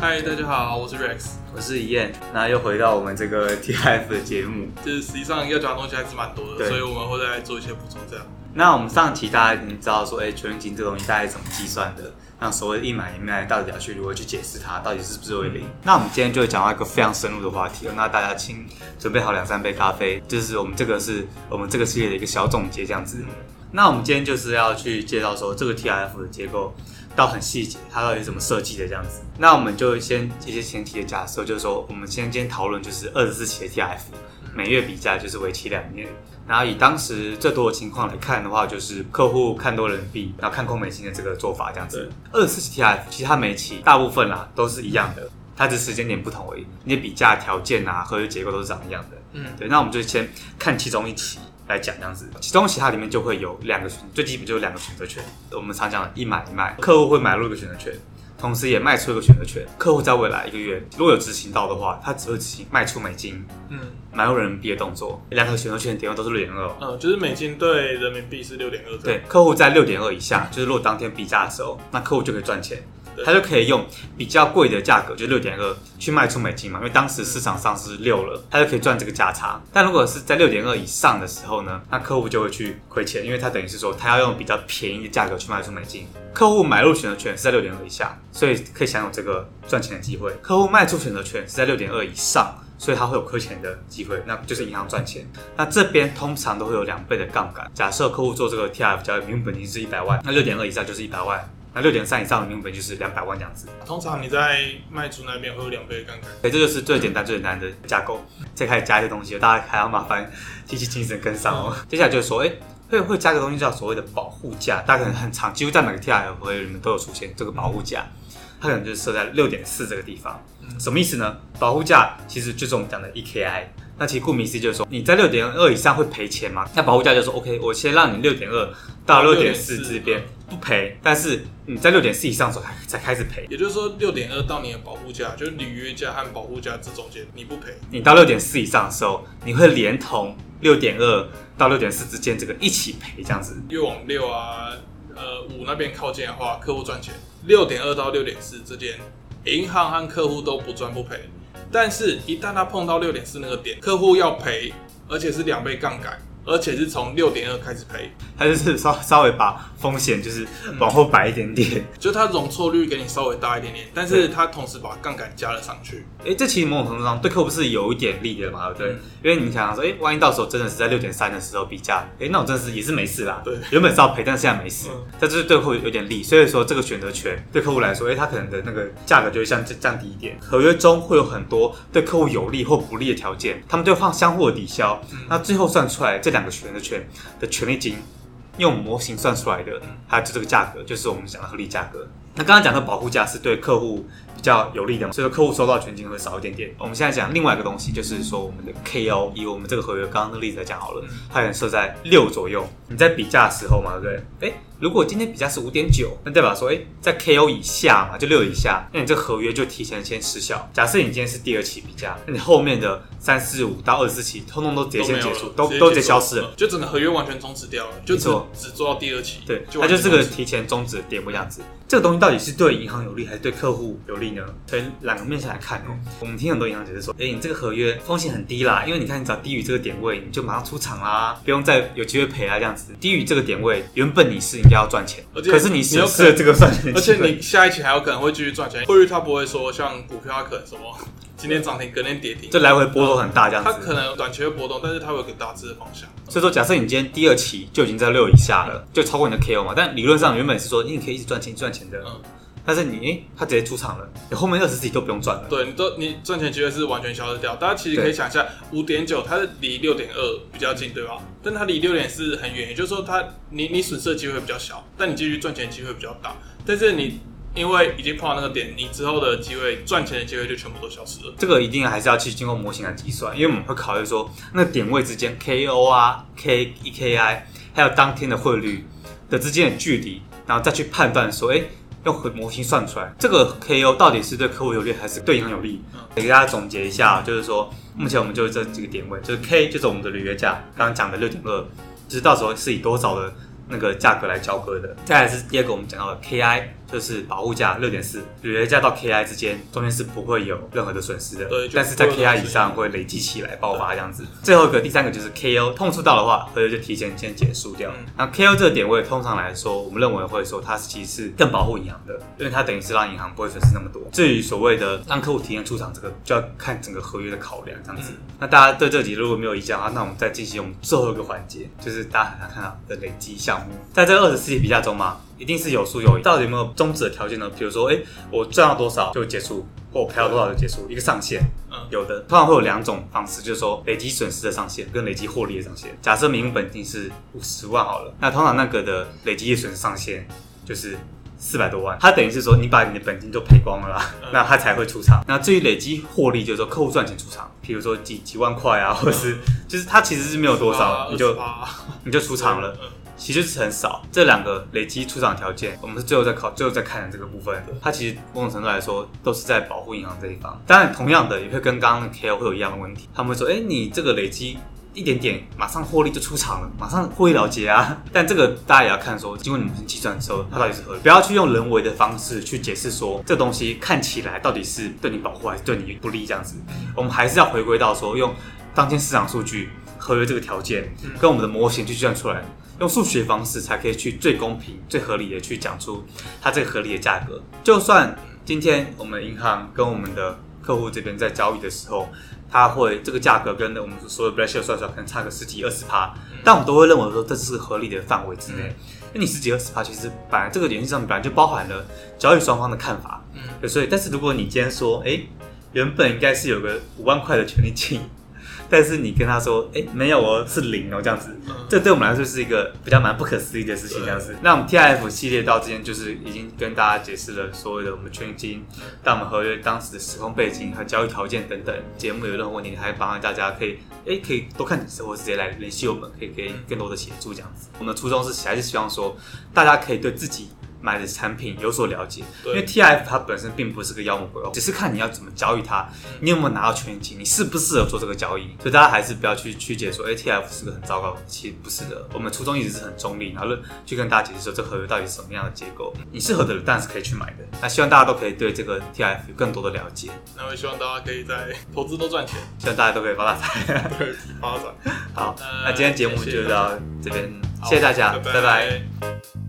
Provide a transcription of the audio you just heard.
嗨，大家好，我是 Rex，我是怡燕，那又回到我们这个 TIF 的节目，就是实际上要讲的东西还是蛮多的，所以我们会再做一些补充。这样，那我们上期大家已经知道说，哎、欸，权利金这个东西大概是怎么计算的？那所谓的一买一卖，到底要去如何去解释它，到底是不是为零？那我们今天就会讲到一个非常深入的话题，那大家请准备好两三杯咖啡，就是我们这个是我们这个系列的一个小总结，这样子。那我们今天就是要去介绍说这个 TIF 的结构到很细节，它到底是怎么设计的这样子。那我们就先一些前提的假设，就是说我们先今天讨论就是二十四期的 TIF，每月比价就是为期两年。然后以当时最多的情况来看的话，就是客户看多人民币，然后看空美金的这个做法这样子。二十四期 TIF 其实它每期大部分啦都是一样的，它只是时间点不同而已，那些比价条件啊、合约结构都是长一样的。嗯，对。那我们就先看其中一期。来讲这样子，其中其他里面就会有两个，最基本就是两个选择权。我们常讲的一买一卖，客户会买入一个选择权，同时也卖出一个选择权。客户在未来一个月如果有执行到的话，他只会执行卖出美金，嗯，买入人民币的动作。两个选择权点位都是六点二，嗯，就是美金对人民币是六点二。对，客户在六点二以下，就是如果当天比价的时候，那客户就可以赚钱。他就可以用比较贵的价格，就六点二去卖出美金嘛，因为当时市场上是六了，他就可以赚这个价差。但如果是在六点二以上的时候呢，那客户就会去亏钱，因为他等于是说他要用比较便宜的价格去卖出美金。客户买入选择权是在六点二以下，所以可以享有这个赚钱的机会。客户卖出选择权是在六点二以上，所以他会有亏钱的机会，那就是银行赚钱。那这边通常都会有两倍的杠杆。假设客户做这个 TIF 交易，明本金是一百万，那六点二以上就是一百万。那六点三以上的明本就是两百万这样子。通常你在卖出那边会有两倍的杠杆。对，这就是最简单、最简单的架构。再开始加一些东西，大家还要麻烦提起精神跟上哦。接下来就是说，哎，会会加个东西叫所谓的保护价，大家可能很常，几乎在每个 TIF 合约里面都有出现这个保护价。它可能就是设在六点四这个地方。什么意思呢？保护价其实就是我们讲的 EKI。那其实顾名思义就是说，你在六点二以上会赔钱吗？那保护价就是说，OK，我先让你六点二到六点四这边不赔，但是你在六点四以上的时候才才开始赔。也就是说，六点二到你的保护价，就是履约价和保护价这中间你不赔。你到六点四以上的时候，你会连同六点二到六点四之间这个一起赔，这样子。越往六啊，呃五那边靠近的话，客户赚钱；六点二到六点四之间，银行和客户都不赚不赔。但是，一旦他碰到六点四那个点，客户要赔，而且是两倍杠杆。而且是从六点二开始赔，他就是稍稍微把风险就是往后摆一点点，嗯、就它容错率给你稍微大一点点，但是它同时把杠杆加了上去。哎、欸，这其实某种程度上对客户是有一点利的嘛，对不对？嗯、因为你想想说，哎、欸，万一到时候真的是在六点三的时候比价，哎、欸，那我真的是也是没事啦。对，原本是要赔，但是现在没事，这、嗯、就是对客户有点利。所以说这个选择权对客户来说，哎、欸，他可能的那个价格就会降降低一点。合约中会有很多对客户有利或不利的条件，他们就放相互的抵消，嗯、那最后算出来这两两个权的权的权利金用模型算出来的，还有就这个价格，就是我们讲的合理价格。那刚刚讲的保护价是对客户比较有利的，所以说客户收到全金会少一点点。我们现在讲另外一个东西，就是说我们的 KO，以我们这个合约刚刚的例子来讲好了，它可能设在六左右。你在比价的时候嘛，对不对？哎如果今天比价是五点九，那代表说，哎，在 KO 以下嘛，就六以下，那你这合约就提前先失效。假设你今天是第二期比价，那你后面的三四五到二十四期，通通都直接先结束，都都直接消失了，就整个合约完全终止掉了，就只只做到第二期。对，它就这个提前终止的点位这样子。这个东西到底是对银行有利还是对客户有利呢？所以两个面向来看哦，我们听很多银行解释说，诶，你这个合约风险很低啦，因为你看你只要低于这个点位，你就马上出场啦，不用再有机会赔啊这样子。低于这个点位，原本你是应该要赚钱，可是你损失了这个赚钱，而且你下一期还有可能会继续赚钱。汇率它不会说像股票它可能什么今天涨停，隔天跌停，这来回波动很大，这样子。它可能短期会波动，但是它会有个大致的方向。所以说，假设你今天第二期就已经在六以下了，就超过你的 KO 嘛，但理论上原本是说你可以一直赚钱赚钱的，嗯，但是你诶，它直接出场了，你后面二十几都不用赚了。对，你都你赚钱机会是完全消失掉。大家其实可以想一下，五点九它是离六点二比较近，对吧？但它离六点四很远，也就是说它你你损失的机会比较小，但你继续赚钱机会比较大。但是你因为已经碰到那个点，你之后的机会赚钱的机会就全部都消失了。这个一定还是要去经过模型来计算，因为我们会考虑说那个点位之间 KO 啊、K EKI 还有当天的汇率的之间的距离，然后再去判断说，哎，用模型算出来这个 KO 到底是对客户有利还是对银行有利？给大家总结一下，就是说目前我们就这几个点位，就是 K 就是我们的履约价，刚刚讲的六点二，就是到时候是以多少的那个价格来交割的。再来是第二个我们讲到的 KI。就是保护价六点四，履约价到 KI 之间中间是不会有任何的损失的。对，但是在 KI 以上会累积起来爆发这样子。最后一个第三个就是 KO，痛触到的话，合约就提前先结束掉。那 KO 这个点位通常来说，我们认为会说它其实是更保护银行的，因为它等于是让银行不会损失那么多。至于所谓的让客户提前出场这个，就要看整个合约的考量这样子。那大家对这集如果没有意见的话，那我们再进行我们最后一个环节，就是大家很常看到的累积项目，在这二十四题比价中嘛。一定是有输有赢，到底有没有终止的条件呢？比如说，哎、欸，我赚到多少就结束，或我赔到多少就结束，一个上限。嗯，有的通常会有两种方式，就是说累积损失的上限跟累积获利的上限。假设名目本金是五十万好了，那通常那个的累积损失上限就是四百多万，它等于是说你把你的本金都赔光了啦，那它才会出场。那至于累积获利，就是说客户赚钱出场，比如说几几万块啊，或者是就是它其实是没有多少，你就你就出场了。其实是很少，这两个累积出场条件，我们是最后再考，最后再看的这个部分的。它其实某种程度来说，都是在保护银行这一方。当然，同样的也会跟刚刚的 KO 会有一样的问题。他们会说，哎，你这个累积一点点，马上获利就出场了，马上获利了结啊。但这个大家也要看说，经过你们计算之后，它到底是合理。不要去用人为的方式去解释说，这东西看起来到底是对你保护还是对你不利这样子。我们还是要回归到说，用当天市场数据、合约这个条件，跟我们的模型去计算出来。用数学方式才可以去最公平、最合理的去讲出它这个合理的价格。就算今天我们银行跟我们的客户这边在交易的时候，他会这个价格跟我们所有 ratio 算出来可能差个十几二十趴，但我们都会认为说这是合理的范围之内。那你十几二十趴，其实本来这个联系上面本来就包含了交易双方的看法。嗯，所以但是如果你今天说，哎，原本应该是有个五万块的权利金。但是你跟他说，哎，没有哦，是零哦，这样子，这对我们来说是一个比较蛮不可思议的事情，这样子。那我们 TIF 系列到这边就是已经跟大家解释了所有的我们权利金，但我们合约当时的时空背景和交易条件等等。节目有任何问题，还帮大家可以，哎，可以多看几次，或者直接来联系我们，可以给更多的协助，这样子。我们的初衷是还是希望说，大家可以对自己。买的产品有所了解，因为 TIF 它本身并不是个妖魔鬼怪，只是看你要怎么交易它，你有没有拿到权利金，你适不适合做这个交易。所以大家还是不要去曲解说，哎，TIF 是个很糟糕的，其实不是的。我们初衷一直是很中立，然后去跟大家解释说，这合约到底是什么样的结构，你适合的人当然是可以去买的。那希望大家都可以对这个 TIF 有更多的了解。那我希望大家可以在 投资都赚钱，希望大家都可以发大财。对，发大财。好，那今天节目就到这边，谢谢大家，拜拜。